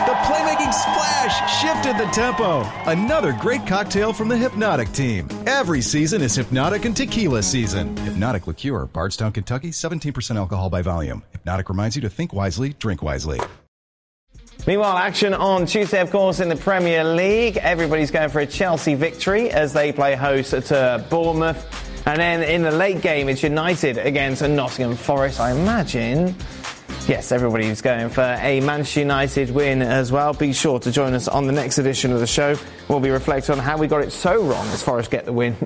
Splash shifted the tempo. Another great cocktail from the Hypnotic team. Every season is Hypnotic and Tequila season. Hypnotic Liqueur, Bardstown, Kentucky, 17% alcohol by volume. Hypnotic reminds you to think wisely, drink wisely. Meanwhile, action on Tuesday, of course, in the Premier League. Everybody's going for a Chelsea victory as they play host to Bournemouth. And then in the late game, it's United against Nottingham Forest. I imagine Yes, everybody's going for a Manchester United win as well. Be sure to join us on the next edition of the show. We'll be reflecting on how we got it so wrong as far as get the win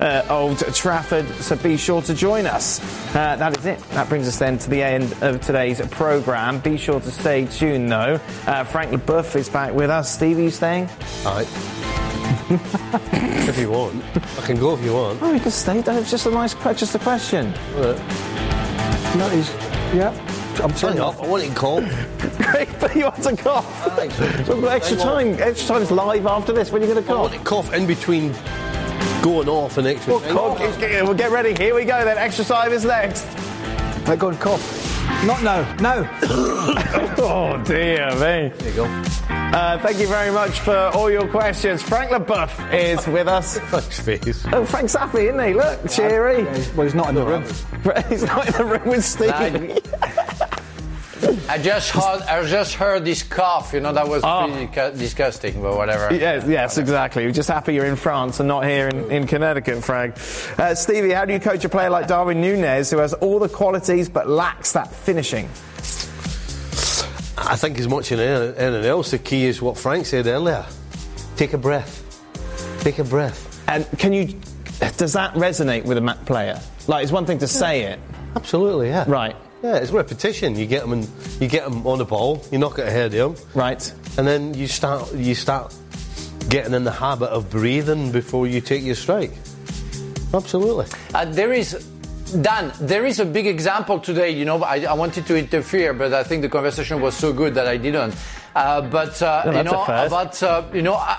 at Old Trafford. So be sure to join us. Uh, that is it. That brings us then to the end of today's programme. Be sure to stay tuned though. Uh, Frank LeBoeuf is back with us. Steve, are you staying? All right. if you want, I can go if you want. Oh, you can stay. That's just a nice, just a question. No, he's yeah. I'm Turn it off. I want it cold. Great, but you want to cough. Thanks. We've got extra time. Extra time's live after this. When are you going to I want cough? it cough in between going off and extra. Cough. We'll get ready. Here we go then. Extra time is next. Right, go and cough. Not no, no. Oh dear me. There you go. Uh, thank you very much for all your questions. Frank LeBoeuf is with us. Thanks, face. Oh, Frank's happy, isn't he? Look, cheery. Well, he's not in the room. He's not in the room with Steve. I just heard, I just heard this cough. You know that was Oh. pretty ca- disgusting, but whatever. Yes, yes, exactly. We're just happy you're in France and not here in, in Connecticut, Frank. Uh, Stevie, how do you coach a player like Darwin Nunez who has all the qualities but lacks that finishing? I think as much as anything anything else, the key is what Frank said earlier. Take a breath. Take a breath. And can you? Does that resonate with a ma- player? Like, it's one thing to say it, Absolutely, yeah. right? Yeah, it's repetition. You get them, in, you get them on the ball. You knock it ahead of them, Right. and then you start, you start getting in the habit of breathing before you take your strike. Absolutely. Uh, there is, Dan, there is a big example today. You know, I, I wanted to interfere, but I think the conversation was so good that I didn't. Uh, but uh, No, you know, about uh, you know, uh,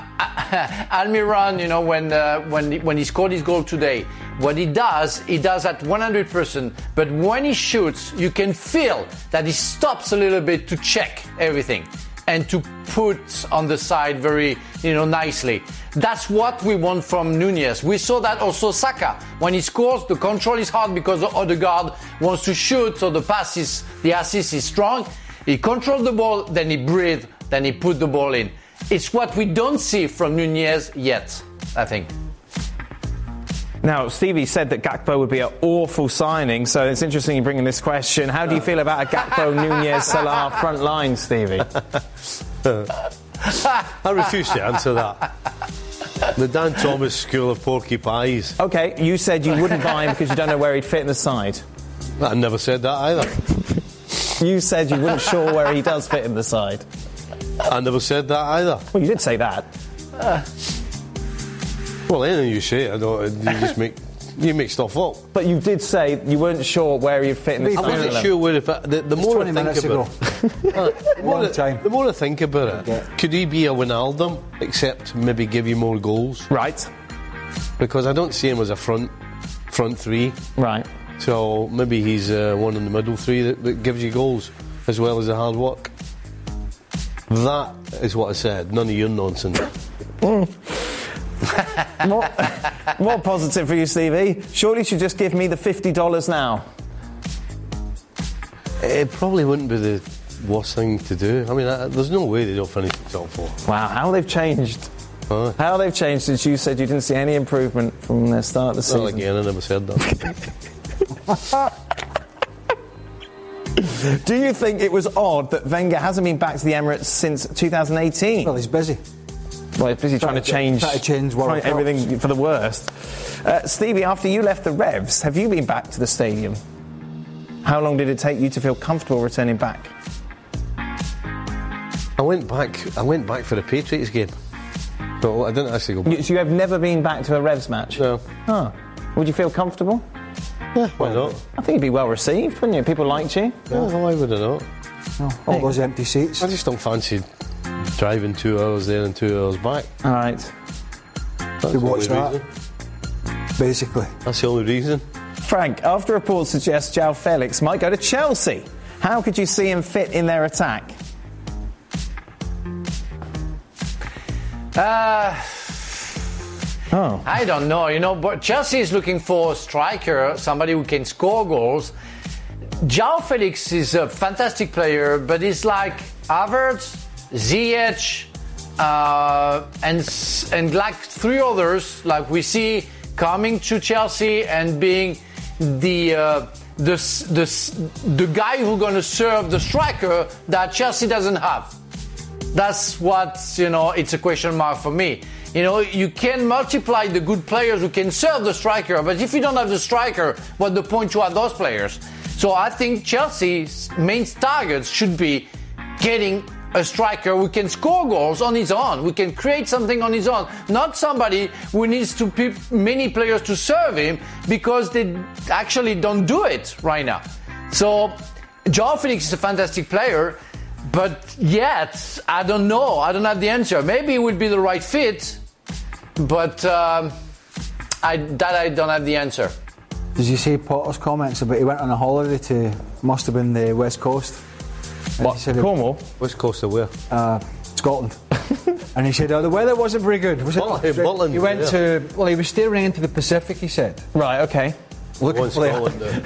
Almiron, you know, when uh, when he, when he scored his goal today, what he does, he does at 100%. But when he shoots, you can feel that he stops a little bit to check everything and to put on the side very, you know, nicely. That's what we want from Nunez. We saw that also Saka. When he scores, the control is hard because the Ødegaard wants to shoot, so the pass is, the assist is strong. He controls the ball, then he breathes, then he put the ball in. It's what we don't see from Nunez yet, I think. Now, Stevie said that Gakpo would be an awful signing, so it's interesting you bringing this question. How do you feel about a Gakpo Nunez Salah front line, Stevie? I refuse to answer that. The Dan Thomas School of Porky Pies. Okay, you said you wouldn't buy him because you don't know where he'd fit in the side. I never said that either. You said you weren't sure where he does fit in the side. I never said that either. Well, you did say that. Well, anything you say, I don't. You just make you make stuff up. But you did say you weren't sure where he'd fit in the I starting wasn't sure where if I, the, the more I think about it, Uh, the, more I, time. the more I think about it, could he be a Wijnaldum, except maybe give you more goals? Right, Because I don't see him as a front front three. right. So maybe he's uh, one in the middle three that, that gives you goals as well as the hard work. That is what I said. None of your nonsense. More, more positive for you, Stevie. Surely you should just give me the $50 now. It probably wouldn't be the worst thing to do. I mean, I, there's no way they don't finish the top four. Wow, how they've changed. Huh? How they've changed since you said you didn't see any improvement from their start of the Well, season. again, I never said that. Do you think it was odd that Wenger hasn't been back to the Emirates since 2018? Well, he's busy. Well, he's busy trying, Trying to to- change, trying to change World trying Cups. everything for the worst. Uh, Stevie, after you left the Revs, have you been back to the stadium? How long did it take you to feel comfortable returning back? I went back. I went back for the Patriots game. So I didn't actually go back. You, so you have never been back to a Revs match? No. Huh. Would you feel comfortable? Yeah, why not? I think you'd be well received, wouldn't you? People liked you. Yeah, why would I not? All those empty seats. I just don't fancy driving two hours there and two hours back. All right. That's To the watch only that. reason. Basically. That's the only reason. Frank, after reports suggest João Felix might go to Chelsea, how could you see him fit in their attack? Uh, Oh. I don't know. You know, but Chelsea is looking for a striker, somebody who can score goals. João Felix is a fantastic player, but he's like Havertz, Ziyech, uh, and and like three others, like we see coming to Chelsea and being the uh, the the the guy who's going to serve the striker that Chelsea doesn't have. That's what, you know, it's a question mark for me. You know, you can multiply the good players who can serve the striker, but if you don't have the striker, what the point to have those players? So I think Chelsea's main targets should be getting a striker who can score goals on his own, who can create something on his own, not somebody who needs to pe- many players to serve him because they actually don't do it right now. So Joao Felix is a fantastic player, but yet I don't know. I don't have the answer. Maybe it would be the right fit, but um, I, that I don't have the answer. Did you see Potter's comments about he went on a holiday to must have been the West Coast? And What, he said it- Cornwall? West Coast of where? uh, Scotland. and he said, oh, the weather wasn't very good. Was it? Butland, Butland, he went yeah. to, well, he was steering into the Pacific, he said. Right, okay. Looking One for the- Scotland.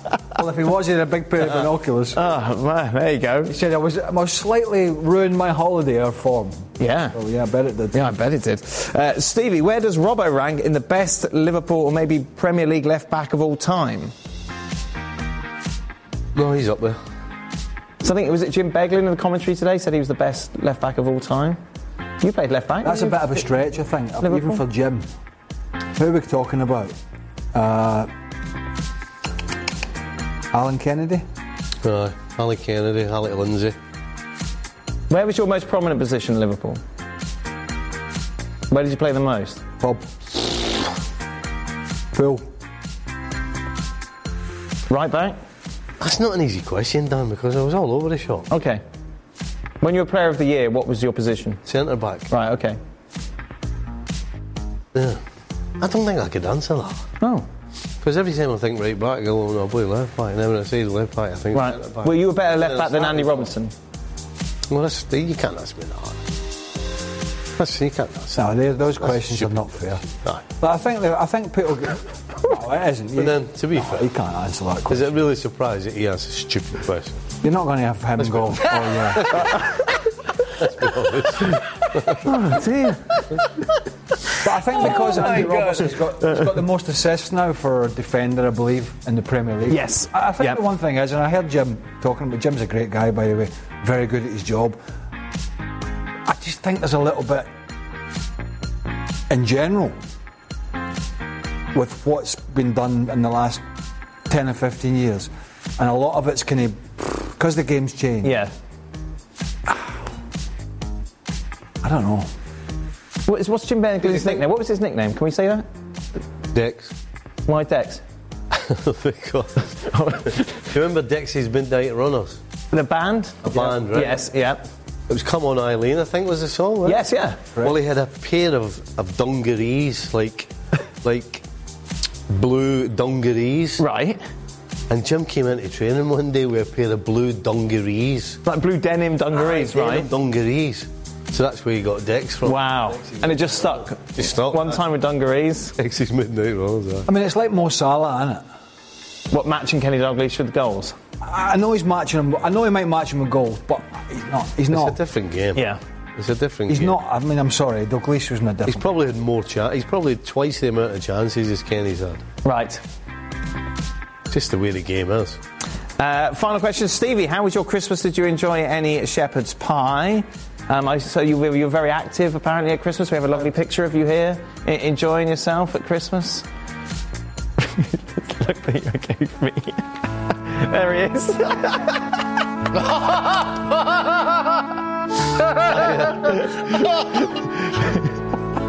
uh, Well, if he was, he had a big pair of binoculars. Oh, man, there you go. He said, I was, I was slightly ruined my holiday or form. Yeah. Oh, yeah, I bet it did. Yeah, I bet it did. Uh, Stevie, where does Robbo rank in the best Liverpool or maybe Premier League left back of all time? no, he's up there. So I think, was it Jim Beglin in the commentary today said he was the best left back of all time? You played left back. That's a bit of a stretch, I think, Liverpool? even for Jim. Who are we talking about? Uh, Alan Kennedy? Uh, Alan Kennedy, Ali Lindsay. Where was your most prominent position in Liverpool? Where did you play the most? Bob. Phil. Right back? That's not an easy question, Dan, because I was all over the shop. Okay. When you were player of the year, what was your position? Centre back. Right, okay. Yeah. I don't think I could answer that. Oh. Because every time I think right back, I go, oh, no, I play left back. And then when I say the left back, I think Right. centre back. Well, you were better left back than Andy Robinson. Well, that's, you can't ask me that. That's, you can't ask No, they- those That's questions are not fair. Aye. But I think I think people. Get, no, it isn't. You, But then, to be no, fair- you can't answer that Is question. it really surprised that he asks a stupid question? You're not going to have him go. Oh yeah. Oh, dear. But I think oh because Andy Robertson's got, he's got the most assists now for a defender, I believe, in the Premier League. Yes. I, I think Yep. the one thing is, and I heard Jim talking about Jim's a great guy, by the way, very good at his job. I just think there's a little bit in general with what's been done in the last 10 or 15 years. And a lot of it's kind of because the game's changed. Yeah. I don't know. What is, what's Jim Beglin's nickname? What was his nickname? Can we say that? Dex. Why Dex? because you remember Dexy's Midnight Runners? The band? A band, right? Yes, yeah. It was Come On Eileen, I think was the song, right? Yes, yeah. Well, he had a pair of, of dungarees, like, like blue dungarees. Right. And Jim came into training one day with a pair of blue dungarees. Like blue denim dungarees, Aye, right? denim Dungarees. So that's where he got Dex from. Wow. And it just stuck. Just stuck. One time with dungarees. Dexy's Midnight Runners. aye. I mean, it's like Mo Salah, isn't it? What, matching Kenny Dalglish with goals? I I know he's matching him. I know he might match him with goals, but he's not. He's It's not. a different game. Yeah. It's a different game. He's game. not. I mean, I'm sorry. Dalglish was not He's different. probably had more chance. He's probably had twice the amount of chances as Kenny's had. Right. Just the way the game is. Uh, final question, Stevie. How was your Christmas? Did you enjoy any shepherd's pie? Um, I, so you, were- you were very active apparently at Christmas. We have a lovely picture of you here, e- enjoying yourself at Christmas. Look that you gave me. there he is.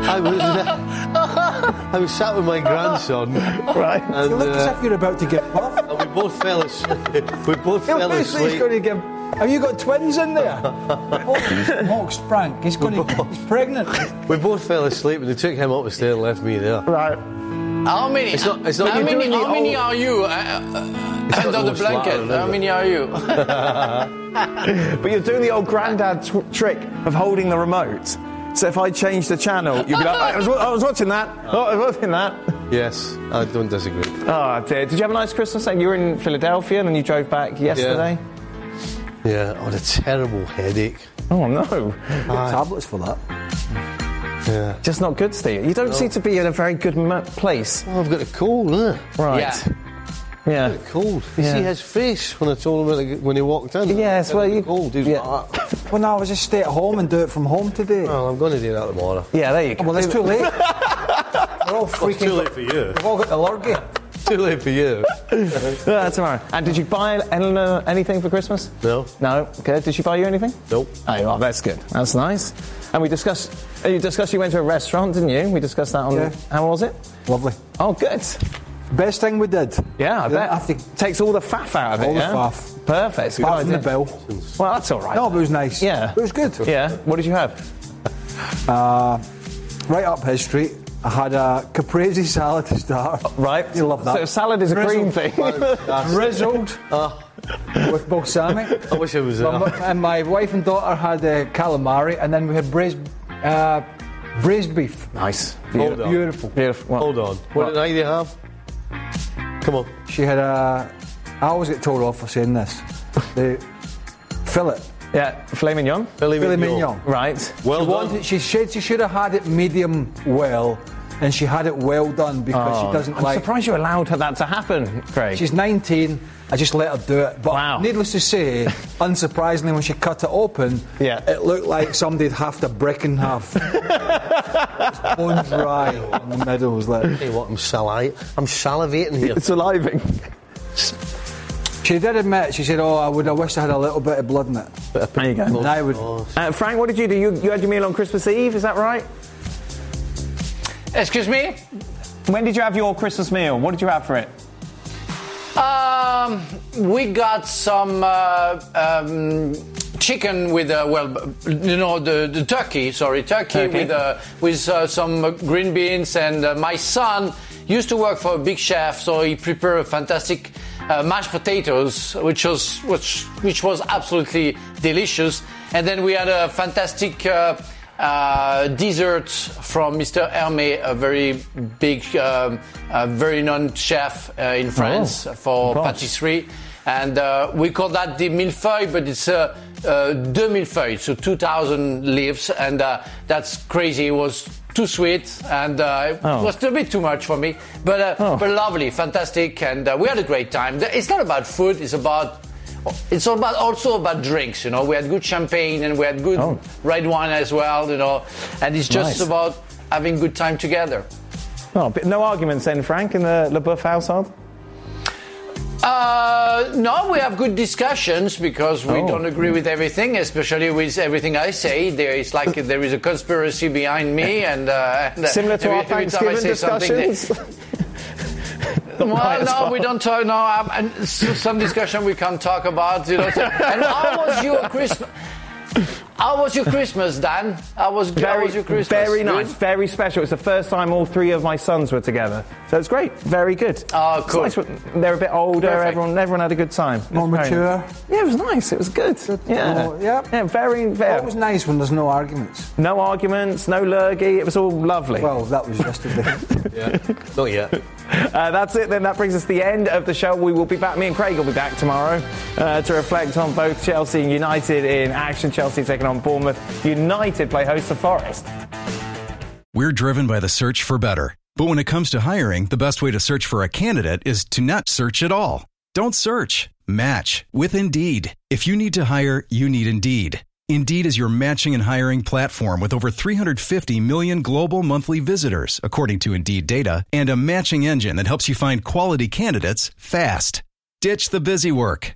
I was, I was sat with my grandson, right. and, You look as uh, if you're about to get buff. and we both fell asleep. We both fell looks like he's asleep. going to give. Have you got twins in there? oh, Mox Frank. He's going to. He's pregnant. We both fell asleep, and they took him up the stairs and left me there. Right. How many? It's not- it's not- how you're many, doing the how many are you uh, uh, under the Mo blanket? is How many are you? But you're doing the old granddad tw- trick of holding the remote. So if I change the channel, you'd be like, I was, I was watching that. Oh, I was watching that. Yes, I don't disagree. Oh dear. Did you have a nice Christmas? Like you were in Philadelphia and then you drove back yesterday? Yeah, I had a terrible headache. Oh no. Tablets for that. Yeah. Just not good, Steve. You don't seem to be in a very good mo- place. Oh, I've got a cold, innit? Right. Yeah. Yeah. Got a cold. You Yeah. see his face when I told him when he- walked in? Yes, well, you- cold. He was yeah. like that. Well, no, I was just stay at home and do it from home today. Well, I'm going to do that tomorrow. Yeah, there you go. Well, it's too late. We're all Well, it's freaking. too late for you. We've all got the lurgy. too late for you. Yeah, tomorrow. And did you buy Eleanor anything for Christmas? No. No. Okay. Did she buy you anything? Nope. Oh, well, that's good. That's nice. And we discussed. uh, You discussed you went to a restaurant, didn't you? We discussed that on. Yeah. How was it? Lovely. Oh, good. Best thing we did. Yeah, I bet. have to- Takes all the faff out of it. All the yeah? faff. Perfect. Apart Good from the bill. Well, that's all right. No, but it was nice. Yeah. It was good. Yeah. What did you have? Uh, right up his street, I had a caprese salad to start. Right. You love that. So salad is a cream Drizzled. thing. Drizzled with balsamic. I wish it was My- there. and my wife and daughter had uh, calamari, and then we had braised, uh, braised beef. nice. Hold on. Beautiful. Beautiful. Well, Hold on. What did I either have? Come on. She had a. I always get told off for saying this. The fillet, Yeah, filet mignon. Filet filet mignon. mignon. Right. Well she, done. wanted, she said she should have had it medium well, and she had it well done because she doesn't Oh, I'm like. surprised you allowed her that to happen, Craig. She's 19. I just let her do it. But Wow. needless to say, unsurprisingly, when she cut it open, Yeah. it looked like somebody'd halved a brick in half. Bone dry in the middle. Was like. Hey, what? I'm salivating. I'm salivating here. it's saliving. She did admit. She said, "Oh, I would. I wish I had a little bit of blood in it." There you go. And I would. Uh, Frank, what did you do? You, you had your meal on Christmas Eve, is that right? Excuse me? When did you have your Christmas meal? What did you have for it? Um, we got some uh, um, chicken with uh, well, you know the, the turkey. Sorry, turkey, Turkey. with uh, with uh, some green beans. And uh, my son used to work for a big chef, so he prepared a fantastic uh, mashed potatoes, which was which which was absolutely delicious. And then we had a fantastic. Uh, dessert from Mr. Hermé, a very big, um, uh, very known chef uh, in France for gosh. patisserie. And uh, we call that the millefeuille, but it's uh, uh, deux millefeuilles, so 2,000 leaves. And uh, that's crazy. It was too sweet and uh, Oh. it was a bit too much for me. But, uh, Oh. but lovely, fantastic. And uh, we had a great time. It's not about food, it's about it's all about also about drinks. You know, we had good champagne and we had good Oh. red wine as well. You know, and it's just Nice. about having good time together. Oh, but no arguments then, Frank, in the LeBoeuf household? Uh, no, we have good discussions because we Oh. don't agree with everything, especially with everything I say. There is like there is a conspiracy behind me, and, uh, and uh, Similar to every, our every time I Thanksgiving say something, discussions? well, no, far. we don't talk. No, um, and some discussion we can't talk about. You know. So, and how was your Christmas? How was your Christmas, Dan? How was, how Very, was your Christmas? very Good? nice, very special. It's the first time all three of my sons were together, so it's great, very good. Oh, It's cool. nice they're a bit older. Perfect. Everyone, everyone had a good time. More mature. nice. Yeah, it was nice. It was good. Yeah, Oh, yeah. yeah, very, very. Always nice when there's no arguments. No arguments, no lurgy. It was all lovely. Well, that was yesterday. Yeah. Not yet. Uh, that's it then. That brings us to the end of the show. We will be back. Me and Craig will be back tomorrow uh, to reflect on both Chelsea and United in action. Chelsea taking on Bournemouth. United play host to Forest. We're driven by the search for better. But when it comes to hiring, the best way to search for a candidate is to not search at all. Don't search, match with Indeed. If you need to hire, you need Indeed. Indeed is your matching and hiring platform with over 350 million global monthly visitors, according to Indeed data, and a matching engine that helps you find quality candidates fast. Ditch the busy work.